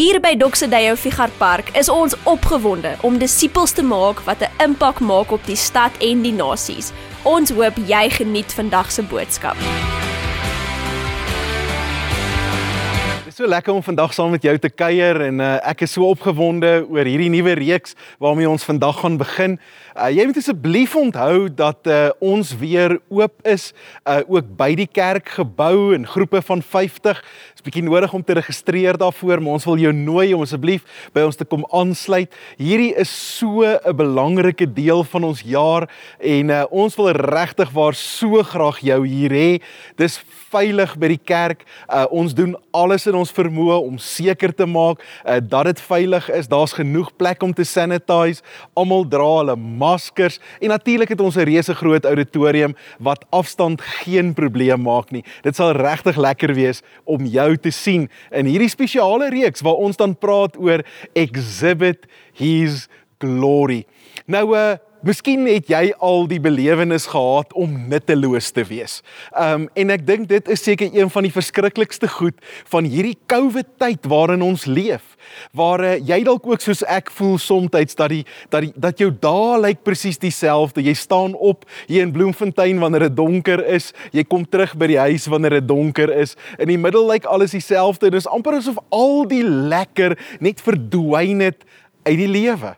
Hier by Doxedeyo Figar Park is ons opgewonde om disippels te maak wat 'n impak maak op die stad en die nasies. Ons hoop jy geniet vandag se boodskap. So lekker om vandag saam met jou te kuier en uh, ek is so opgewonde oor hierdie nuwe reeks waarmee ons vandag gaan begin. Uh, jy moet asseblief onthou dat uh, ons weer oop is uh, ook by die kerkgebou in groepe van 50. Dit's bietjie nodig om te registreer daarvoor, maar ons wil jou nooi om asseblief by ons te kom aansluit. Hierdie is so 'n belangrike deel van ons jaar en uh, ons wil regtig waar so graag jou hier hê. Dis veilig by die kerk. Uh, ons doen alles in ons vermoë om seker te maak uh, dat dit veilig is. Daar's genoeg plek om te sanitize. Almal dra hulle maskers en natuurlik het ons 'n reuse groot auditorium wat afstand geen probleem maak nie. Dit sal regtig lekker wees om jou te sien in hierdie spesiale reeks waar ons dan praat oor exhibit his glory. Nou uh Miskien het jy al die belewenis gehad om nutteloos te wees. Um en ek dink dit is seker een van die verskriklikste goed van hierdie COVID tyd waarin ons leef. Waar uh, jy dalk ook soos ek voel soms dat die dat die dat jou dae lyk presies dieselfde. Jy staan op hier in Bloemfontein wanneer dit donker is, jy kom terug by die huis wanneer dit donker is. In die middel lyk alles dieselfde. Dit is amper asof al die lekker net verdwyn het uit die lewe.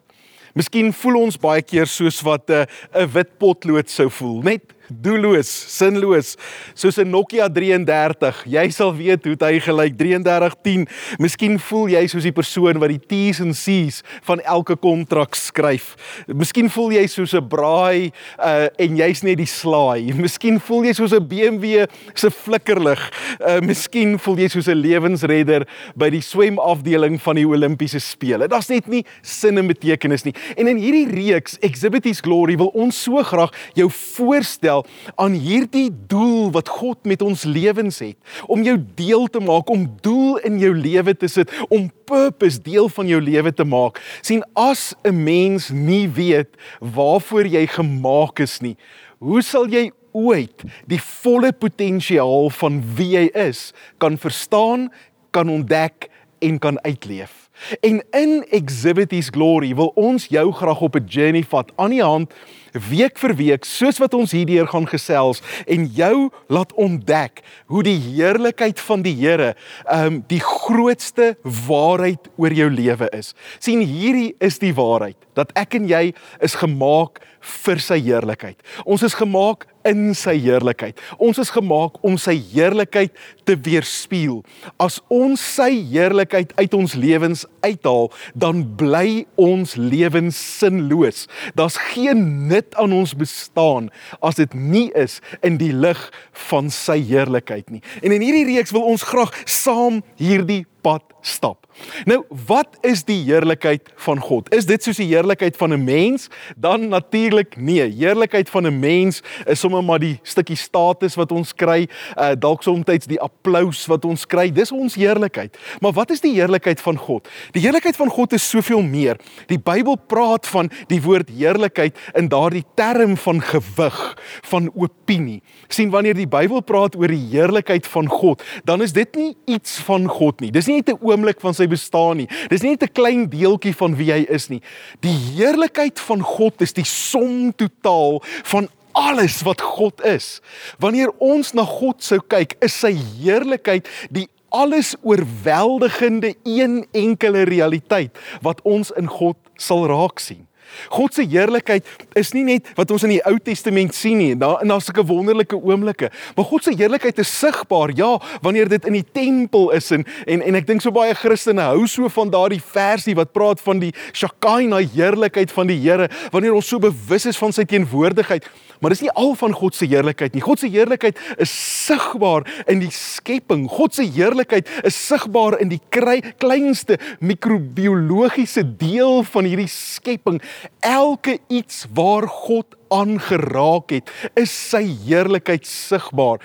Miskien voel ons baie keer soos wat 'n uh, 'n wit potlood sou voel, net doelloos, sinloos, soos 'n Nokia 33. Jy sal weet hoe hy gelyk 3310. Miskien voel jy soos die persoon wat die T's en C's van elke kontrak skryf. Miskien voel jy soos 'n braai uh, en jy's net die slaai. Miskien voel jy soos 'n BMW se flikkerlig. Uh, miskien voel jy soos 'n lewensredder by die swemafdeling van die Olimpiese spele. Daar's net nie sin en betekenis nie. En in hierdie reeks Exhibit His Glory wil ons so graag jou voorstel aan hierdie doel wat God met ons lewens het, om jou deel te maak, om doel in jou lewe te sit, om purpose deel van jou lewe te maak. sien as 'n mens nie weet waarvoor jy gemaak is nie, hoe sal jy ooit die volle potensiaal van wie jy is kan verstaan, kan ontdek en kan uitleef? En in Exhibit His Glory wil ons jou graag op 'n journey vat aan die hand week vir week soos wat ons hierdeur gaan gesels en jou laat ontdek hoe die heerlikheid van die Here um, die grootste waarheid oor jou lewe is. sien hierdie is die waarheid dat ek en jy is gemaak vir sy heerlikheid. Ons is gemaak in sy heerlikheid. Ons is gemaak om sy heerlikheid te weerspieël. As ons sy heerlikheid uit ons lewens uithaal, dan bly ons lewens sinloos. Daar's geen nut aan ons bestaan as dit nie is in die lig van sy heerlikheid nie. En in hierdie reeks wil ons graag saam hierdie pad stap. Nou, wat is die heerlikheid van God? Is dit soos die heerlikheid van 'n mens? Dan natuurlik nee. Heerlikheid van 'n mens is sommer maar die stukkie status wat ons kry, uh, dalk soms die applous wat ons kry. Dis ons heerlikheid. Maar wat is die heerlikheid van God? Die heerlikheid van God is soveel meer. Die Bybel praat van die woord heerlikheid in daardie term van gewig, van opinie. sien wanneer die Bybel praat oor die heerlikheid van God, dan is dit nie iets van God nie. Dis nie net 'n oomblik van sy bestaan nie. Dis nie net 'n klein deeltjie van wie hy is nie. Die heerlikheid van God is die som totaal van alles wat God is. Wanneer ons na God sou kyk, is sy heerlikheid die alles oorweldigende een enkele realiteit wat ons in God sal raak sien. God se heerlikheid is nie net wat ons in die Ou Testament sien nie, daar in daar sulke wonderlike oomblikke, maar God se heerlikheid is sigbaar. Ja, wanneer dit in die tempel is en en en ek dink so baie Christene hou so van daardie versie wat praat van die Shekinah heerlikheid van die Here, wanneer ons so bewus is van sy teenwoordigheid. Maar dis nie al van God se heerlikheid nie. God se heerlikheid is sigbaar in die skepping. God se heerlikheid is sigbaar in die kry, kleinste microbiologiese deel van hierdie skepping. Elke iets waar God aangeraak het, is sy heerlikheid sigbaar.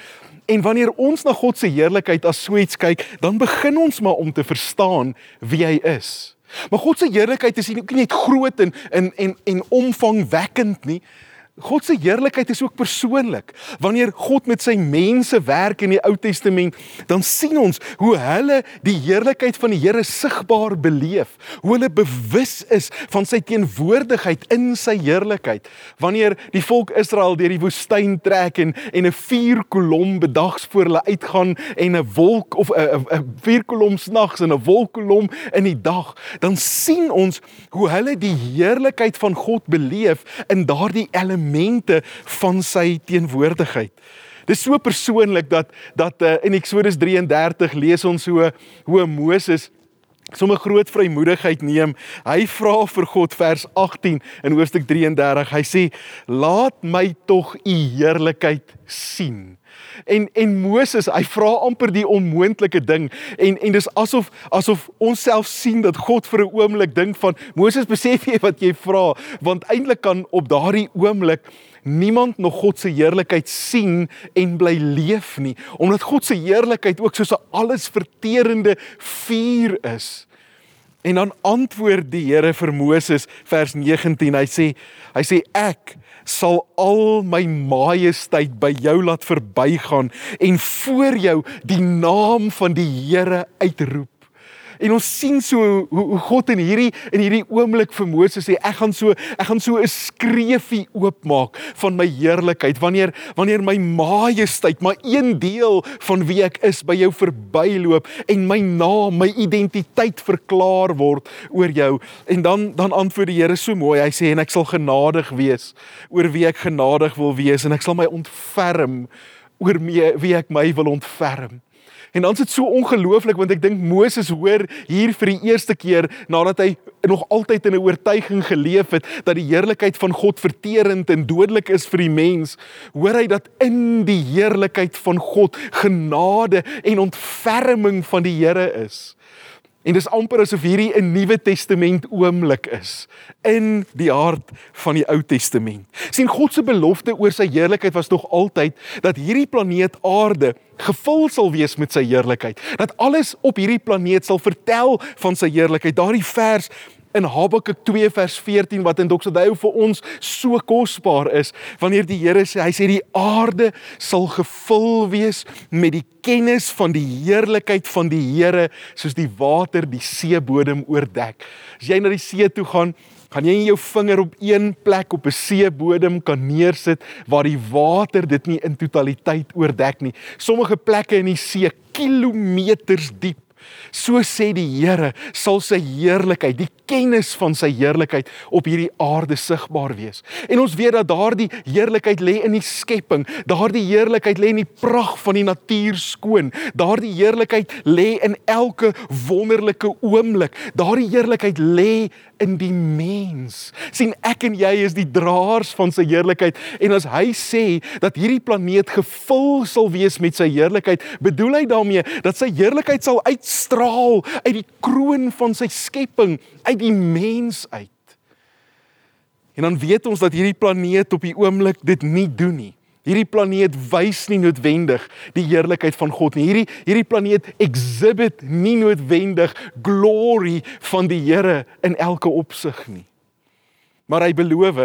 En wanneer ons na God se heerlikheid as so iets kyk, dan begin ons maar om te verstaan wie hy is. Maar God se heerlikheid is nie net groot en en en en omvangwekkend nie. God se heerlikheid is ook persoonlik. Wanneer God met sy mense werk in die Ou Testament, dan sien ons hoe hulle die heerlikheid van die Here sigbaar beleef, hoe hulle bewus is van sy teenwoordigheid in sy heerlikheid. Wanneer die volk Israel deur die woestyn trek en en 'n vuurkolom bedags voor hulle uitgaan en 'n wolk of 'n 'n vuurkolom snags en 'n wolkkolom in die dag, dan sien ons hoe hulle die heerlikheid van God beleef in daardie element elemente van sy teenwoordigheid. Dis so persoonlik dat dat uh, in Eksodus 33 lees ons hoe hoe Moses sommer groot vrymoedigheid neem. Hy vra vir God vers 18 in hoofstuk 33. Hy sê: "Laat my tog u heerlikheid sien." En en Moses, hy vra amper die onmoontlike ding en en dis asof asof ons self sien dat God vir 'n oomblik dink van Moses, besef jy wat jy vra? Want eintlik kan op daardie oomblik niemand nog God se heerlikheid sien en bly leef nie, omdat God se heerlikheid ook soos 'n allesverterende vuur is. En dan antwoord die Here vir Moses vers 19. Hy sê hy sê ek sal al my majesteit by jou laat verbygaan en voor jou die naam van die Here uitroep. En ons sien so hoe, hoe God in hierdie in hierdie oomblik vir Moses sê ek gaan so ek gaan so 'n skreefie oopmaak van my heerlikheid. Wanneer wanneer my majesteit maar een deel van wie ek is by jou verbyloop en my naam my identiteit verklaar word oor jou. En dan dan antwoord die Here so mooi. Hy sê en ek sal genadig wees oor wie ek genadig wil wees en ek sal my ontferm oor wie ek my wil ontferm En dan is dit so ongelooflik want ek dink Moses hoor hier vir die eerste keer nadat hy nog altyd in 'n oortuiging geleef het dat die heerlikheid van God verterend en dodelik is vir die mens, hoor hy dat in die heerlikheid van God genade en ontferming van die Here is. En dis amper asof hierdie 'n Nuwe Testament oomblik is in die hart van die Ou Testament. sien God se belofte oor sy heerlikheid was nog altyd dat hierdie planeet Aarde gevul sal wees met sy heerlikheid. Dat alles op hierdie planeet sal vertel van sy heerlikheid. Daardie vers in Habakuk 2 vers 14 wat in Doxodeo vir ons so kosbaar is wanneer die Here sê hy sê die aarde sal gevul wees met die kennis van die heerlikheid van die Here soos die water die seebodem oordek. As jy na die see toe gaan, gaan jy jou vinger op een plek op 'n seebodem kan neersit waar die water dit nie in totaliteit oordek nie. Sommige plekke in die see kilometers diep So sê die Here, sal sy heerlikheid, die kennis van sy heerlikheid op hierdie aarde sigbaar wees. En ons weet dat daardie heerlikheid lê in die skepping. Daardie heerlikheid lê in die pragt van die natuur skoon. Daardie heerlikheid lê in elke wonderlike oomblik. Daardie heerlikheid lê in die mens. sien ek en jy is die draers van sy heerlikheid en as hy sê dat hierdie planeet gevul sal wees met sy heerlikheid, bedoel hy daarmee dat sy heerlikheid sal uitstraal uit die kroon van sy skepping, uit die mens uit. En dan weet ons dat hierdie planeet op die oomblik dit nie doen nie. Hierdie planeet wys nie noodwendig die heerlikheid van God nie. Hierdie hierdie planeet exhibit nie noodwendig glory van die Here in elke opsig nie. Maar hy beloof,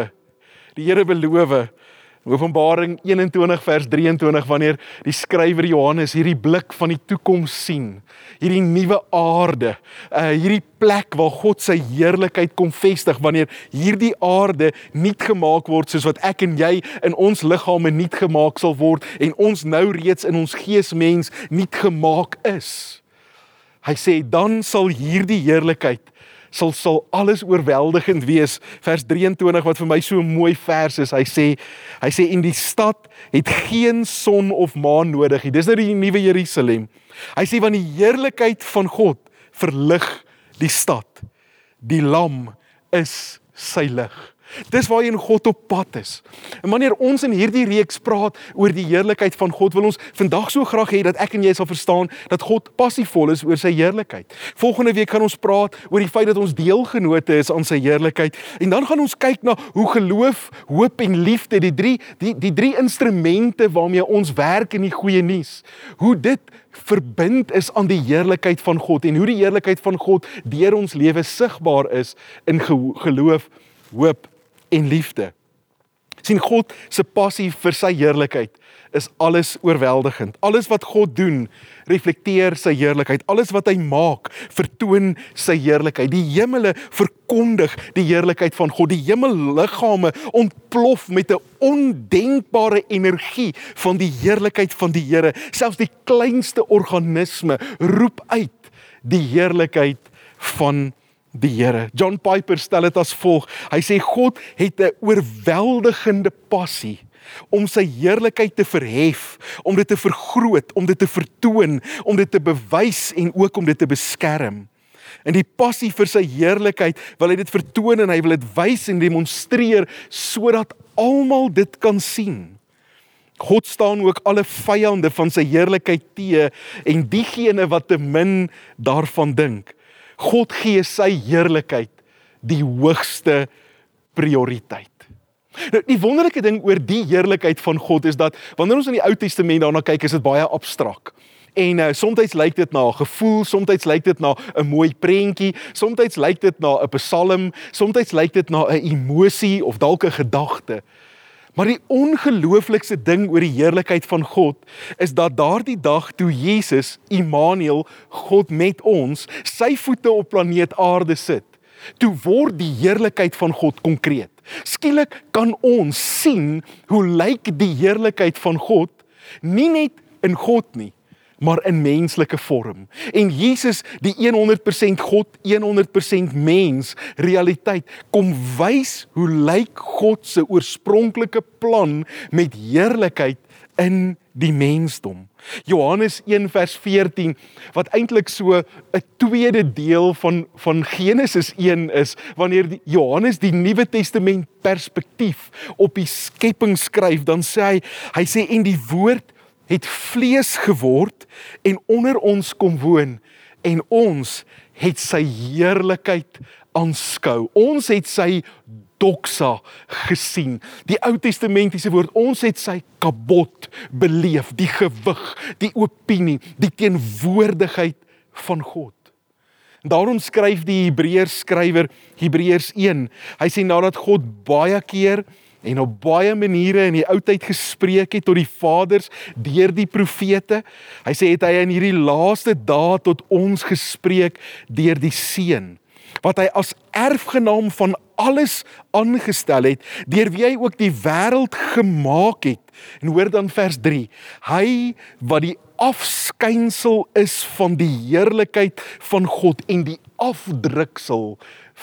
die Here beloof Openbaring 21 vers 23 wanneer die skrywer Johannes hierdie blik van die toekoms sien, hierdie nuwe aarde, uh hierdie plek waar God sy heerlikheid kom vestig wanneer hierdie aarde nuut gemaak word soos wat ek en jy in ons liggame nuut gemaak sal word en ons nou reeds in ons geesmens nuut gemaak is. Hy sê dan sal hierdie heerlikheid sal sal alles oorweldigend wees. Vers 23 wat vir my so mooi vers is. Hy sê hy sê in die stad het geen son of maan nodig nie. Dis nou die nuwe Jerusalem. Hy sê want die heerlikheid van God verlig die stad. Die lam is sy lig. Dis waarheen God op pad is. En wanneer ons in hierdie reeks praat oor die heerlikheid van God, wil ons vandag so graag hê dat ek en jy sal verstaan dat God passievol is oor sy heerlikheid. Volgende week gaan ons praat oor die feit dat ons deelgenote is aan sy heerlikheid en dan gaan ons kyk na hoe geloof, hoop en liefde, die drie die die drie instrumente waarmee ons werk in die goeie nuus, hoe dit verbind is aan die heerlikheid van God en hoe die heerlikheid van God deur ons lewe sigbaar is in geloof, hoop en liefde. sien God se passie vir sy heerlikheid is alles oorweldigend. Alles wat God doen, reflekteer sy heerlikheid. Alles wat hy maak, vertoon sy heerlikheid. Die hemele verkondig die heerlikheid van God. Die hemelliggame ontplof met 'n ondenkbare energie van die heerlikheid van die Here. Selfs die kleinste organisme roep uit die heerlikheid van die Here. John Piper stel dit as volg. Hy sê God het 'n oorweldigende passie om sy heerlikheid te verhef, om dit te vergroot, om dit te vertoon, om dit te bewys en ook om dit te beskerm. En die passie vir sy heerlikheid wil hy dit vertoon en hy wil dit wys en demonstreer sodat almal dit kan sien. God staan ook alle vyande van sy heerlikheid te en diegene wat te min daarvan dink. God gee sy heerlikheid die hoogste prioriteit. Nou, die wonderlike ding oor die heerlikheid van God is dat wanneer ons in die Ou Testament daarna kyk, is dit baie abstrak. En uh, soms lyk dit na 'n gevoel, soms lyk dit na 'n mooi prentjie, soms lyk dit na 'n psalm, soms lyk dit na 'n emosie of dalk 'n gedagte. Maar die ongelooflikste ding oor die heerlikheid van God is dat daardie dag toe Jesus, Immanuel, God met ons, sy voete op planeet Aarde sit, toe word die heerlikheid van God konkreet. Skielik kan ons sien hoe lyk die heerlikheid van God nie net in God nie, maar in menslike vorm. En Jesus, die 100% God, 100% mens, realiteit kom wys hoe lyk God se oorspronklike plan met heerlikheid in die mensdom. Johannes 1 vers 14 wat eintlik so 'n tweede deel van van Genesis 1 is wanneer die Johannes die Nuwe Testament perspektief op die skepping skryf dan sê hy hy sê en die woord het vlees geword en onder ons kom woon en ons het sy heerlikheid aanskou. Ons het sy doxa gesien. Die Ou Testamentiese woord, ons het sy kabot beleef, die gewig, die opinie, die teenwoordigheid van God. Daarom skryf die Hebreërs skrywer Hebreërs 1. Hy sê nadat God baie keer en op baie maniere in die ou tyd gespreek het tot die vaders deur die profete. Hy sê het hy in hierdie laaste dae tot ons gespreek deur die seun wat hy as erfgenaam van alles aangestel het deur wie hy ook die wêreld gemaak het. En hoor dan vers 3. Hy wat die afskynsel is van die heerlikheid van God en die afdruksel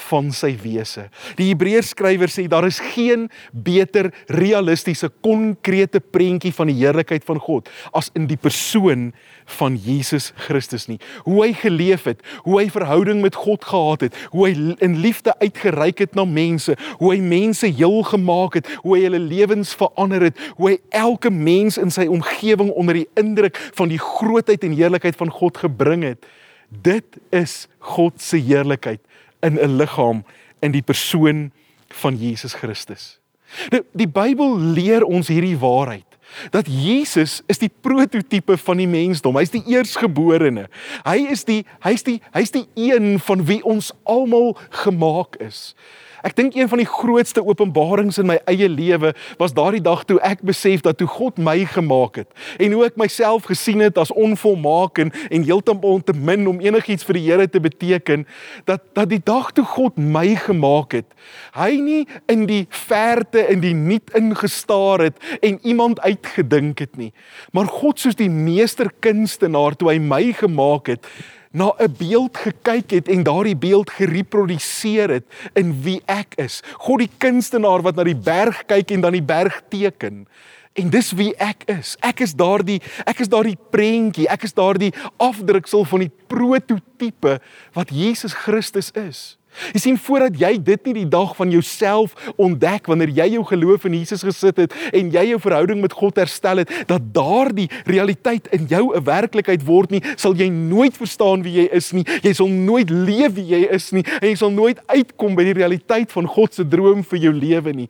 van sy wese. Die Hebreërs skrywer sê daar is geen beter realistiese konkrete prentjie van die heerlikheid van God as in die persoon van Jesus Christus nie. Hoe hy geleef het, hoe hy verhouding met God gehad het, hoe hy in liefde uitgereik het na mense, hoe hy mense heel gemaak het, hoe hy hulle lewens verander het, hoe hy elke mens in sy omgewing onder die indruk van die grootheid en heerlikheid van God gebring het. Dit is God se heerlikheid in 'n liggaam in die persoon van Jesus Christus. Nou die Bybel leer ons hierdie waarheid dat Jesus is die prototipe van die mensdom. Hy's die eersgeborene. Hy is die hy's die hy's die een van wie ons almal gemaak is. Ek dink een van die grootste openbarings in my eie lewe was daardie dag toe ek besef dat toe God my gemaak het en hoe ek myself gesien het as onvolmaak en, en heeltemal te min om enigiets vir die Here te beteken, dat dat die dag toe God my gemaak het, hy nie in die verte in die niet ingestaar het en iemand uitgedink het nie, maar God soos die meesterkunstenaar toe hy my gemaak het, na 'n beeld gekyk het en daardie beeld gereproduseer het in wie ek is. God die kunstenaar wat na die berg kyk en dan die berg teken. En dis wie ek is. Ek is daardie ek is daardie prentjie, ek is daardie afdruksel van die prototipe wat Jesus Christus is. Jy sien voordat jy dit nie die dag van jouself ontdek wanneer jy jou geloof in Jesus gesit het en jy jou verhouding met God herstel het dat daardie realiteit in jou 'n werklikheid word nie, sal jy nooit verstaan wie jy is nie. Jy sal nooit leef wie jy is nie en jy sal nooit uitkom by die realiteit van God se droom vir jou lewe nie.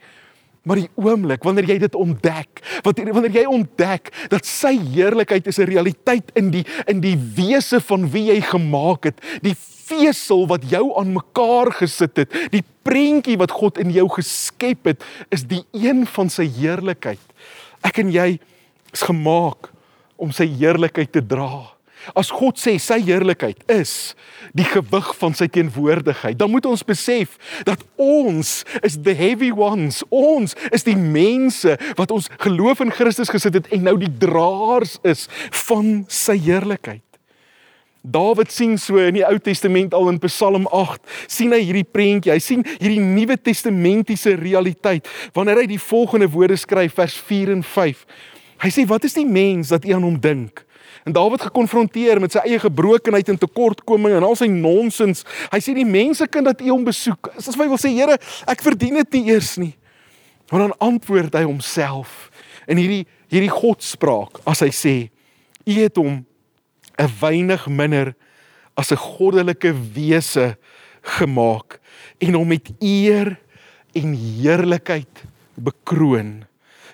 Maar die oomblik wanneer jy dit ontdek, wanneer jy ontdek dat sy heerlikheid is 'n realiteit in die in die wese van wie jy gemaak het, die vesel wat jou aan mekaar gesit het, die prentjie wat God in jou geskep het, is die een van sy heerlikheid. Ek en jy is gemaak om sy heerlikheid te dra. As God sê sy heerlikheid is die gewig van sy teenwoordigheid, dan moet ons besef dat ons is the heavy ones. Ons is die mense wat ons geloof in Christus gesit het en nou die draers is van sy heerlikheid. Dawid sien so in die Ou Testament al in Psalm 8, sien hy hierdie prentjie. Hy sien hierdie Nuwe Testamentiese realiteit wanneer hy die volgende woorde skryf vers 4 en 5. Hy sê wat is die mens dat u aan hom dink? En Dawid gekonfronteer met sy eie gebrokenheid en tekortkoming en al sy nonsens. Hy sê die mense kan dat U hom besoek. As hy wil sê Here, ek verdien dit nie eers nie. Maar dan antwoord hy homself in hierdie hierdie godspraak as hy sê U het hom 'n weinig minder as 'n goddelike wese gemaak en hom met eer en heerlikheid bekroon.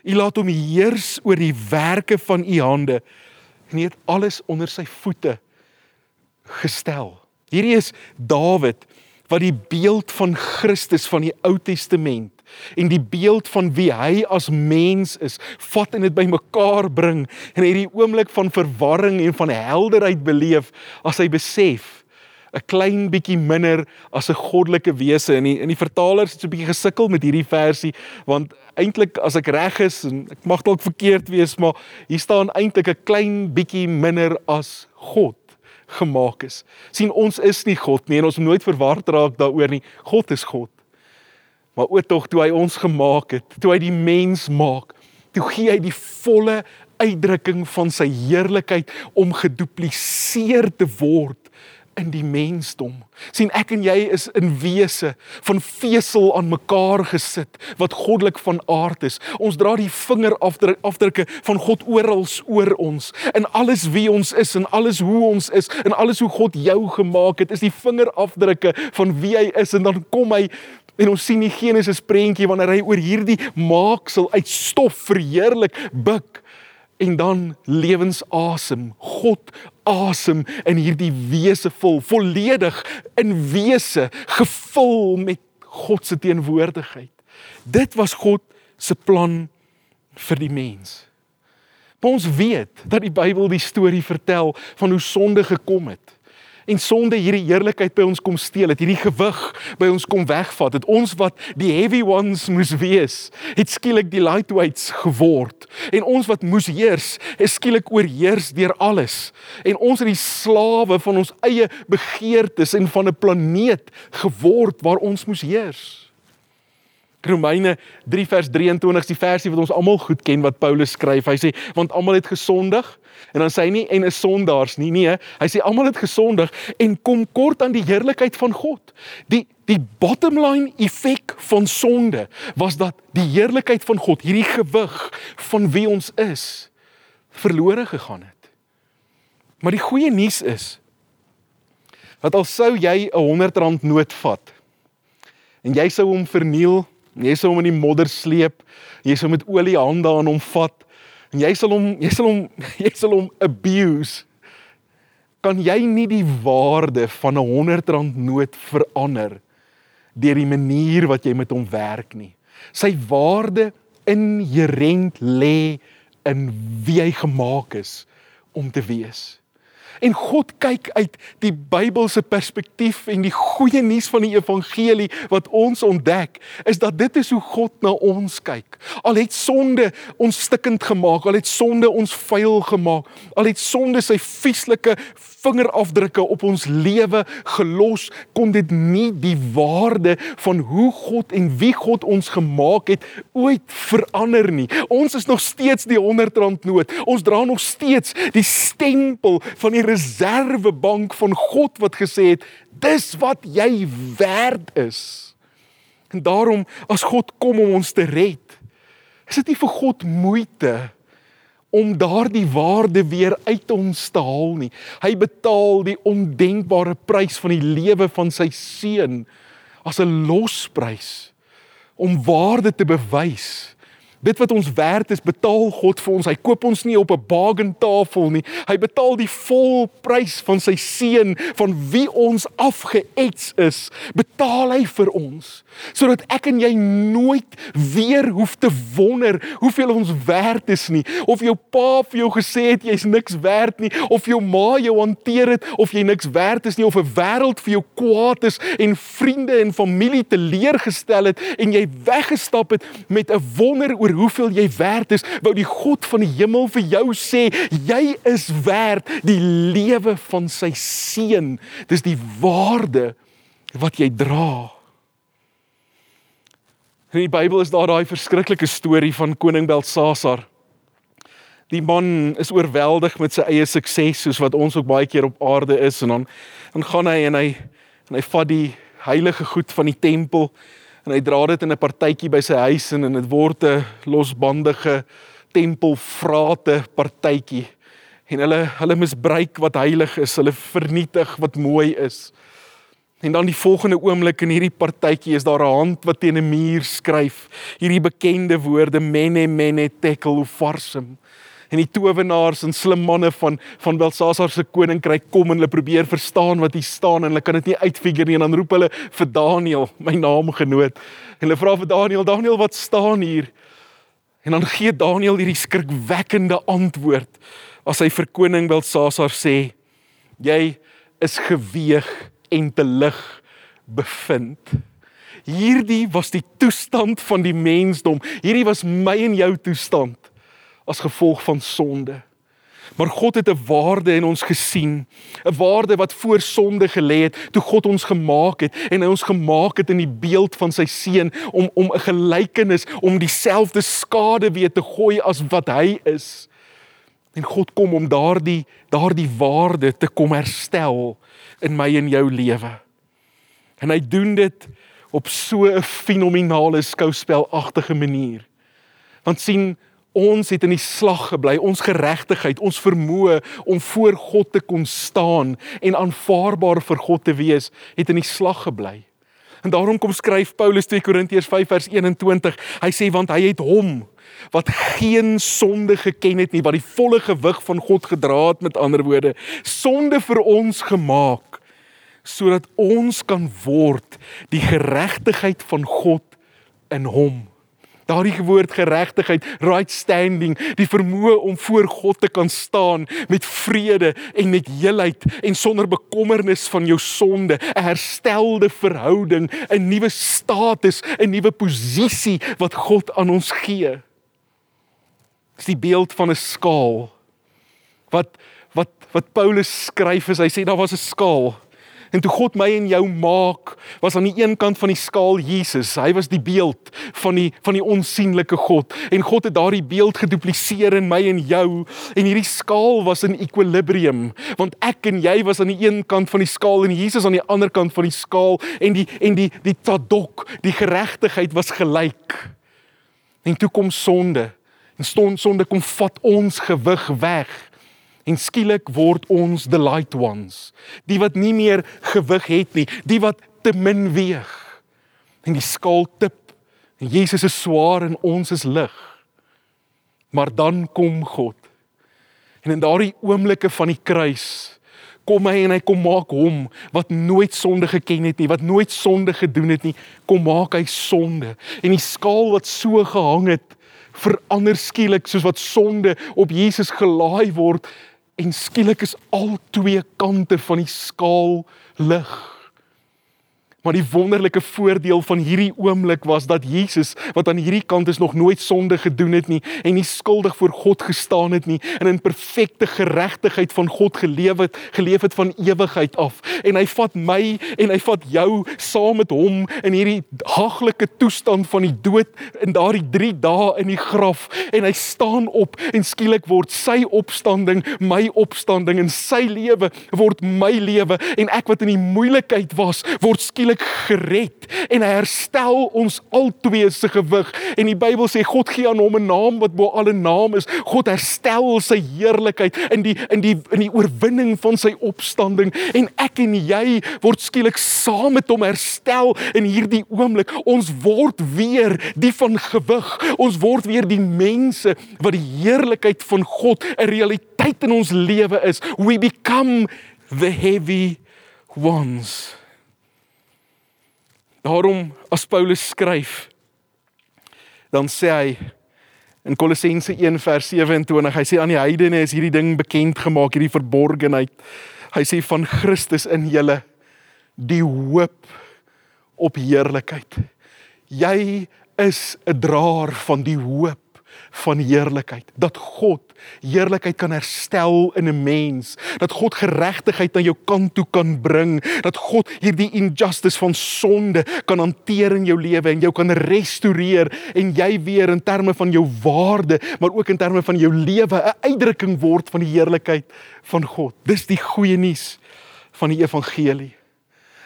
U laat hom heers oor die werke van u hande en het alles onder sy voete gestel. Hierdie is Dawid wat die beeld van Christus van die Ou Testament en die beeld van wie hy as mens is, vat en dit bymekaar bring en hierdie oomblik van verwarring en van helderheid beleef as hy besef 'n klein bietjie minder as 'n goddelike wese in die in die vertalers het so 'n bietjie gesukkel met hierdie versie want eintlik as ek reg is en ek mag dalk verkeerd wees maar hier staan eintlik 'n klein bietjie minder as God gemaak is. sien ons is nie God nie en ons moet nooit verward raak daaroor nie. God is God. Maar ook tog toe hy ons gemaak het, toe hy die mens maak, toe gee hy die volle uitdrukking van sy heerlikheid om gedupliseer te word in die mensdom. sien ek en jy is in wese van vesel aan mekaar gesit wat goddelik van aard is. Ons dra die vingerafdrukke van God oral oor ons in alles wie ons is en alles hoe ons is en alles hoe God jou gemaak het is die vingerafdrukke van wie hy is en dan kom hy En ons sien die Genesis prentjie wanneer hy oor hierdie maaksel uit stof verheerlik buig en dan lewensasem God asem in hierdie wese vol volledig in wese gevul met God se teenwoordigheid. Dit was God se plan vir die mens. Maar ons weet dat die Bybel die storie vertel van hoe sonde gekom het en sonde hierdie heerlikheid by ons kom steel het hierdie gewig by ons kom wegvat het ons wat die heavy ones moes wees het skielik die lightweights geword en ons wat moes heers is skielik oorheers deur alles en ons het die slawe van ons eie begeertes en van 'n planeet geword waar ons moes heers Romeine 3 vers 23 is die versie wat ons almal goed ken wat Paulus skryf. Hy sê want almal het gesondig en dan sê hy nie en is sondaars nie. Nee, hy sê almal het gesondig en kom kort aan die heerlikheid van God. Die die bottom line effek van sonde was dat die heerlikheid van God, hierdie gewig van wie ons is, verlore gegaan het. Maar die goeie nuus is dat al sou jy 'n 100 rand noot vat en jy sou hom verniel Jy sal hom in die modder sleep. Jy sal met olie hande aan hom vat en jy sal hom jy sal hom jy sal hom abuse. Kan jy nie die waarde van 'n 100 rand noot verander deur die manier wat jy met hom werk nie? Sy waarde inherent lê in wie hy gemaak is om te wees. En God kyk uit die Bybelse perspektief en die goeie nuus van die evangelie wat ons ontdek, is dat dit is hoe God na ons kyk. Al het sonde ons stikkend gemaak, al het sonde ons vuil gemaak, al het sonde sy vieslike vingerafdrukke op ons lewe gelos, kon dit nie die waarde van hoe God en wie God ons gemaak het ooit verander nie. Ons is nog steeds die 100 rand noot. Ons dra nog steeds die stempel van die reservebank van God wat gesê het dis wat jy werd is. En daarom as God kom om ons te red, is dit nie vir God moeite om daardie waarde weer uit ons te haal nie. Hy betaal die ondenkbare prys van die lewe van sy seun as 'n losprys om waarde te bewys. Dit wat ons werd is, betaal God vir ons. Hy koop ons nie op 'n bargain-tafel nie. Hy betaal die vol prys van sy seun van wie ons afgeets is. Betaal hy vir ons sodat ek en jy nooit weer hoef te wonder hoeveel ons werd is nie. Of jou pa vir jou gesê het jy's niks werd nie, of jou ma jou hanteer het of jy niks werd is nie of 'n wêreld vir jou kwaad is en vriende en familie teleurgestel het en jy weggestap het met 'n wonder oor hoeveel jy werd is, wou die God van die hemel vir jou sê, jy is werd die lewe van sy seun. Dis die waarde wat jy dra. In die Bybel is daar daai verskriklike storie van koning Belsasar. Die man is oorweldig met sy eie sukses soos wat ons ook baie keer op aarde is en dan dan gaan hy en hy en hy vat die heilige goed van die tempel en hy dra dit in 'n partytjie by sy huis en dit word 'n losbandige tempelvrate partytjie. En hulle hulle misbruik wat heilig is, hulle vernietig wat mooi is. En dan die volgende oomblik in hierdie partytjie is daar 'n hand wat teen 'n muur skryf hierdie bekende woorde mene mene tekel farsum en die towenaars en slim manne van van Belsasar se koninkryk kom en hulle probeer verstaan wat hier staan en hulle kan dit nie uitfigure nie en dan roep hulle vir Daniël, my naamgenoot. En hulle vra vir Daniël, Daniël, wat staan hier? En dan gee Daniël hierdie skrikwekkende antwoord as hy vir koning Belsasar sê: "Jy is geweeg en te lig bevind." Hierdie was die toestand van die mensdom. Hierdie was my en jou toestand as gevolg van sonde. Maar God het 'n waarde in ons gesien, 'n waarde wat voor sonde gelê het toe God ons gemaak het en hy ons gemaak het in die beeld van sy seun om om 'n gelykenis om dieselfde skade weer te gooi as wat hy is. En God kom om daardie daardie waarde te kom herstel in my en jou lewe. En hy doen dit op so 'n fenominale skouspelagtige manier. Want sien ons het in die slag gebly, ons geregtigheid, ons vermoë om voor God te kon staan en aanvaarbaar vir God te wees, het in die slag gebly. En daarom kom skryf Paulus 2 Korintiërs 5 vers 21. Hy sê want hy het hom wat geen sonde geken het nie, wat die volle gewig van God gedra het met ander woorde, sonde vir ons gemaak sodat ons kan word die geregtigheid van God in hom. Daardie woord geregtigheid, right standing, die vermoë om voor God te kan staan met vrede en met heelheid en sonder bekommernis van jou sonde, 'n herstelde verhouding, 'n nuwe status, 'n nuwe posisie wat God aan ons gee. Dis die beeld van 'n skaal. Wat wat wat Paulus skryf is, hy sê daar was 'n skaal En toe God my en jou maak, was aan die een kant van die skaal Jesus. Hy was die beeld van die van die onsigbare God. En God het daardie beeld gedupliseer in my en jou. En hierdie skaal was in equilibrium, want ek en jy was aan die een kant van die skaal en Jesus aan die ander kant van die skaal en die en die die tadok, die geregtigheid was gelyk. En toe kom sonde. En sonde kom vat ons gewig weg. En skielik word ons the light ones, die wat nie meer gewig het nie, die wat te min weeg. En die skaal tip. En Jesus is swaar en ons is lig. Maar dan kom God. En in daardie oomblikke van die kruis kom hy en hy kom maak hom wat nooit sonde geken het nie, wat nooit sonde gedoen het nie, kom maak hy sonde. En die skaal wat so gehang het, verander skielik soos wat sonde op Jesus gelaai word en skielik is al twee kante van die skaal lig. Maar die wonderlike voordeel van hierdie oomblik was dat Jesus wat aan hierdie kant is nog nooit sonde gedoen het nie en nie skuldig voor God gestaan het nie en in perfekte geregtigheid van God geleef het, geleef het van ewigheid af. En hy vat my en hy vat jou saam met hom in hierdie haglike toestand van die dood in daardie 3 dae in die graf en hy staan op en skielik word sy opstanding my opstanding en sy lewe word my lewe en ek wat in die moeilikheid was word skielik oomblik gered en hy herstel ons altwee se gewig. En die Bybel sê God gee aan hom 'n naam wat bo alle naam is. God herstel sy heerlikheid in die in die in die oorwinning van sy opstanding en ek en jy word skielik saam met hom herstel in hierdie oomblik. Ons word weer die van gewig. Ons word weer die mense wat die heerlikheid van God 'n realiteit in ons lewe is. We become the heavy ones. Daarom as Paulus skryf dan sê hy in Kolossense 1 vers 27, hy sê aan die heidene is hierdie ding bekend gemaak, hierdie verborgenheid. Hy sê van Christus in julle die hoop op heerlikheid. Jy is 'n draer van die hoop van heerlikheid dat God heerlikheid kan herstel in 'n mens. Dat God geregtigheid na jou kant toe kan bring. Dat God hierdie injustice van sonde kan hanteer in jou lewe en jou kan restoreer. En jy weer in terme van jou waarde maar ook in terme van jou lewe 'n uitdrukking word van die heerlikheid van God. Dis die goeie nuus van die evangelie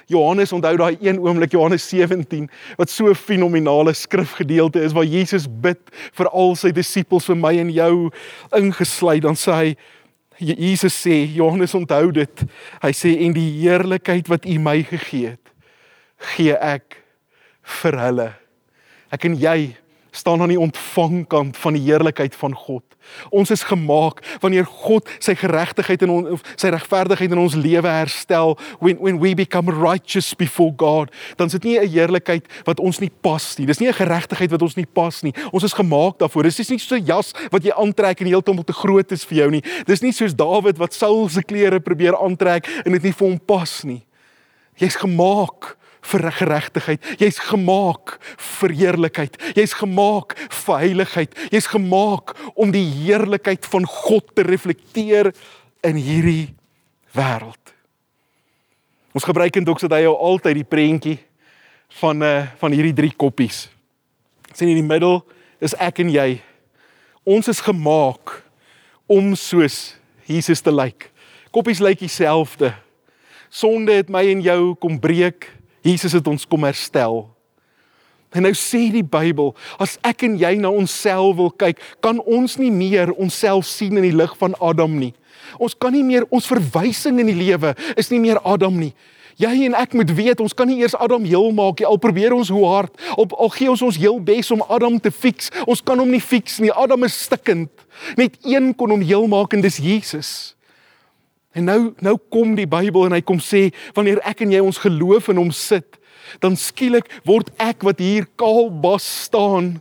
Johannes onthou daai een oomblik Johannes 17 wat so 'n fenominale skrifgedeelte is waar Jesus bid vir al sy disippels vir my en jou ingesluit dan sê hy Jesus sê Johannes onthou dit. Hy sê en die heerlikheid wat U my gegee het gee ek vir hulle. Ek en jy staan aan die ontvangkant van die heerlikheid van God. Ons is gemaak wanneer God sy geregtigheid en sy regverdigheid in ons lewe herstel, when when we become righteous before God, dan is dit nie 'n heerlikheid wat ons nie pas nie. Dis nie 'n geregtigheid wat ons nie pas nie. Ons is gemaak daarvoor. Dis nie so 'n jas wat jy aantrek en heeltemal te groot is vir jou nie. Dis nie soos Dawid wat Saul se klere probeer aantrek en dit nie vir hom pas nie. Jy's gemaak vir geregtigheid. Jy's gemaak vir heerlikheid. Jy's gemaak vir heiligheid. Jy's gemaak om die heerlikheid van God te reflekteer in hierdie wêreld. Ons gebruik in Doxadai altyd die prentjie van eh, van hierdie drie koppies. Sien in die middel is ek en jy. Ons is gemaak om soos Jesus te lyk. Koppies lyk dieselfde. Sonde het my en jou kom breek Jesus het ons kom herstel. En nou sê die Bybel, as ek en jy na onsself wil kyk, kan ons nie meer onsself sien in die lig van Adam nie. Ons kan nie meer ons verwysing in die lewe is nie meer Adam nie. Jy en ek moet weet, ons kan nie eers Adam heel maak nie. Al probeer ons hoe hard, op al gee ons ons heel bes om Adam te fix, ons kan hom nie fix nie. Adam is stikkend. Net een kon hom heel maak en dis Jesus. En nou nou kom die Bybel en hy kom sê wanneer ek en jy ons geloof in hom sit, dan skielik word ek wat hier kaal bas staan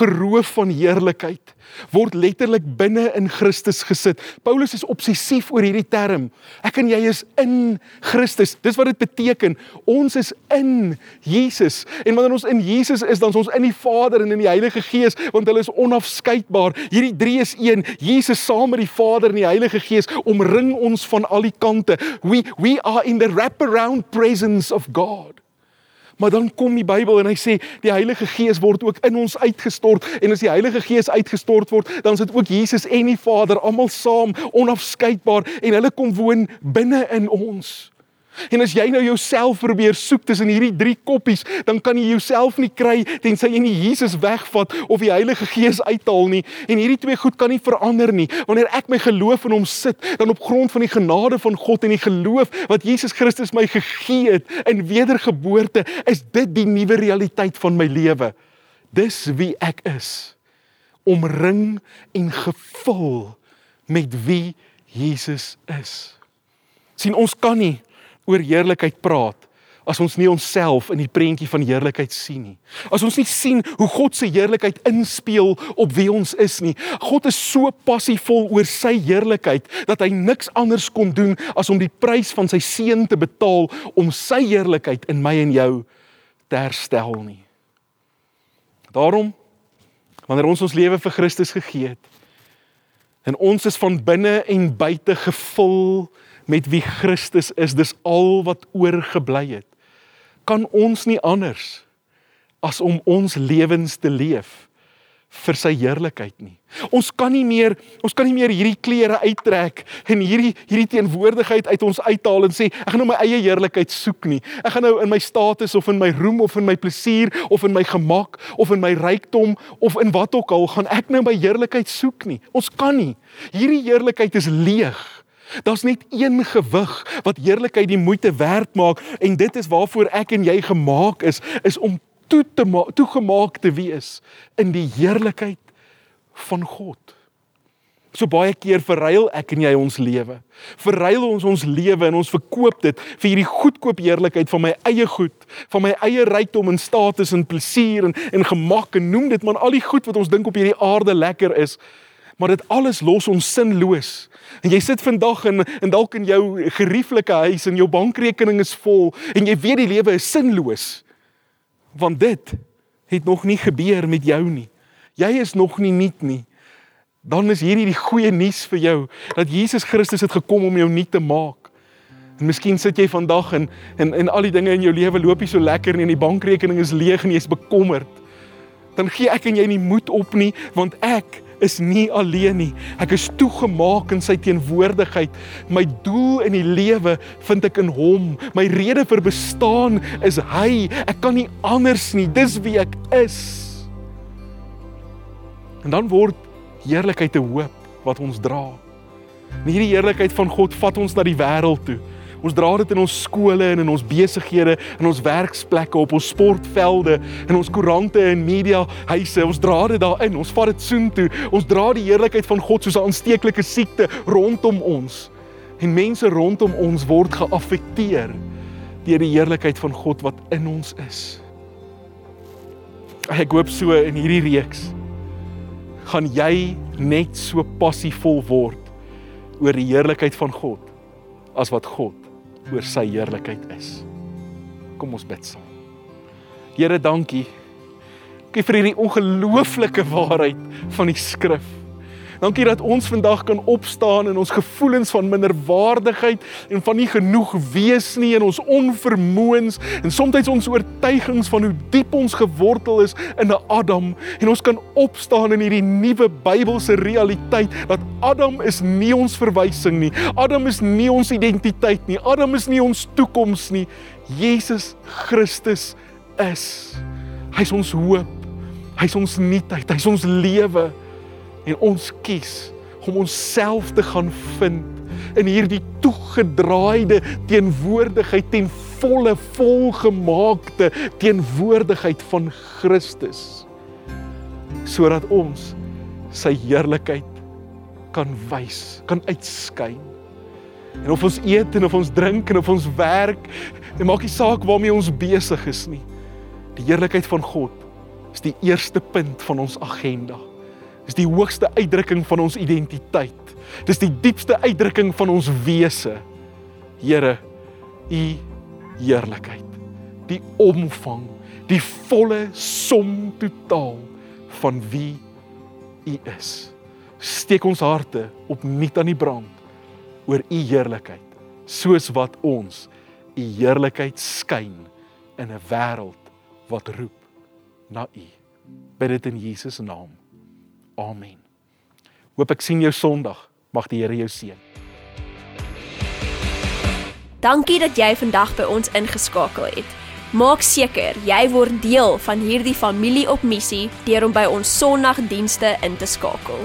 geroof van heerlikheid word letterlik binne in Christus gesit. Paulus is obsessief oor hierdie term. Ek en jy is in Christus. Dis wat dit beteken. Ons is in Jesus. En wanneer ons in Jesus is, dan is ons in die Vader en in die Heilige Gees, want hulle is onafskeidbaar. Hierdie drie is een. Jesus saam met die Vader en die Heilige Gees omring ons van al die kante. We we are in the wraparound presence of God. Maar dan kom die Bybel en hy sê die Heilige Gees word ook in ons uitgestort en as die Heilige Gees uitgestort word, dan is dit ook Jesus en die Vader almal saam onafskeidbaar en hulle kom woon binne in ons. En as jy nou jouself probeer soek tussen hierdie drie koppies, dan kan jy jouself nie kry tensy jy nie Jesus wegvat of die Heilige Gees uithaal nie. En hierdie twee goed kan nie verander nie. Wanneer ek my geloof in hom sit, dan op grond van die genade van God en die geloof wat Jesus Christus my gegee het in wedergeboorte, is dit die nuwe realiteit van my lewe. Dis wie ek is. Omring en gevul met wie Jesus is. sien ons kan nie oor heerlikheid praat as ons nie onsself in die prentjie van heerlikheid sien nie. As ons nie sien hoe God se heerlikheid inspel op wie ons is nie. God is so passievol oor sy heerlikheid dat hy niks anders kon doen as om die prys van sy seun te betaal om sy heerlikheid in my en jou te herstel nie. Daarom wanneer ons ons lewe vir Christus gegee het en ons is van binne en buite gevul met wie Christus is, dis al wat oorgebly het. Kan ons nie anders as om ons lewens te leef vir sy heerlikheid nie. Ons kan nie meer ons kan nie meer hierdie klere uittrek en hierdie hierdie teenwoordigheid uit ons uithaal en sê ek gaan nou my eie heerlikheid soek nie. Ek gaan nou in my status of in my roem of in my plesier of in my gemak of in my rykdom of in wat ook al gaan ek nou my heerlikheid soek nie. Ons kan nie. Hierdie heerlikheid is leeg. Daar's net een gewig wat heerlikheid die moeite werd maak en dit is waarvoor ek en jy gemaak is, is om toe te toegemaak te wees in die heerlikheid van God. So baie keer verruil ek en jy ons lewe. Verruil ons ons lewe en ons verkoop dit vir hierdie goedkoop heerlikheid van my eie goed, van my eie rykdom en status en plesier en en gemak en noem dit maar al die goed wat ons dink op hierdie aarde lekker is. Maar dit alles los ons sinloos. En jy sit vandag in in dalk in jou gerieflike huis en jou bankrekening is vol en jy weet die lewe is sinloos want dit het nog nie gebeur met jou nie. Jy is nog nie nuut nie. Dan is hierdie die goeie nuus vir jou dat Jesus Christus het gekom om jou nuut te maak. En miskien sit jy vandag en en en al die dinge in jou lewe loop nie so lekker nie en die bankrekening is leeg en jy's bekommerd. Dan gee ek en jy nie moed op nie want ek is nie alleen nie. Ek is toegemaak in sy teenwoordigheid. My doel in die lewe vind ek in hom. My rede vir bestaan is hy. Ek kan nie anders nie. Dis wie ek is. En dan word heerlikheid 'n hoop wat ons dra. En hierdie heerlikheid van God vat ons na die wêreld toe. Ons dra dit in ons skole en in ons besighede, in ons werksplekke, op ons sportvelde, in ons koerante en media huise. Ons dra dit daarin. Ons vat dit soontoe. Ons dra die heerlikheid van God soos 'n aansteeklike siekte rondom ons. En mense rondom ons word geaffekteer deur die heerlikheid van God wat in ons is. Ek hoop so in hierdie reeks gaan jy net so passievol word oor die heerlikheid van God as wat God oor sy heerlikheid is. Kom ons bid saam. Here, dankie. Dankie vir hierdie ongelooflike waarheid van die skrif. Dankie dat ons vandag kan opstaan in ons gevoelens van minderwaardigheid en van nie genoeg wees nie in ons onvermoëns en soms ons oortuigings van hoe diep ons gewortel is in 'n Adam en ons kan opstaan in hierdie nuwe Bybelse realiteit dat Adam is nie ons verwysing nie. Adam is nie ons identiteit nie. Adam is nie ons toekoms nie. Jesus Christus is. Hy's ons hoop. Hy's ons nuutheid. Hy's ons lewe en ons kies om onsself te gaan vind in hierdie toegedraaide teenwoordigheid ten volle volgemaakte teenwoordigheid van Christus sodat ons sy heerlikheid kan wys, kan uitskyn. En of ons eet en of ons drink en of ons werk, dit maak nie saak waarmee ons besig is nie. Die heerlikheid van God is die eerste punt van ons agenda. Dis die hoogste uitdrukking van ons identiteit. Dis die diepste uitdrukking van ons wese. Here, u heerlikheid, die omvang, die volle som totaal van wie u is. Steek ons harte opnuut aan die brand oor u heerlikheid, soos wat ons u heerlikheid skyn in 'n wêreld wat roep na u. Bid dit in Jesus naam. Amen. Hoop ek sien jou Sondag. Mag die Here jou seën. Dankie dat jy vandag by ons ingeskakel het. Maak seker jy word deel van hierdie familie op missie deur om by ons Sondagdienste in te skakel.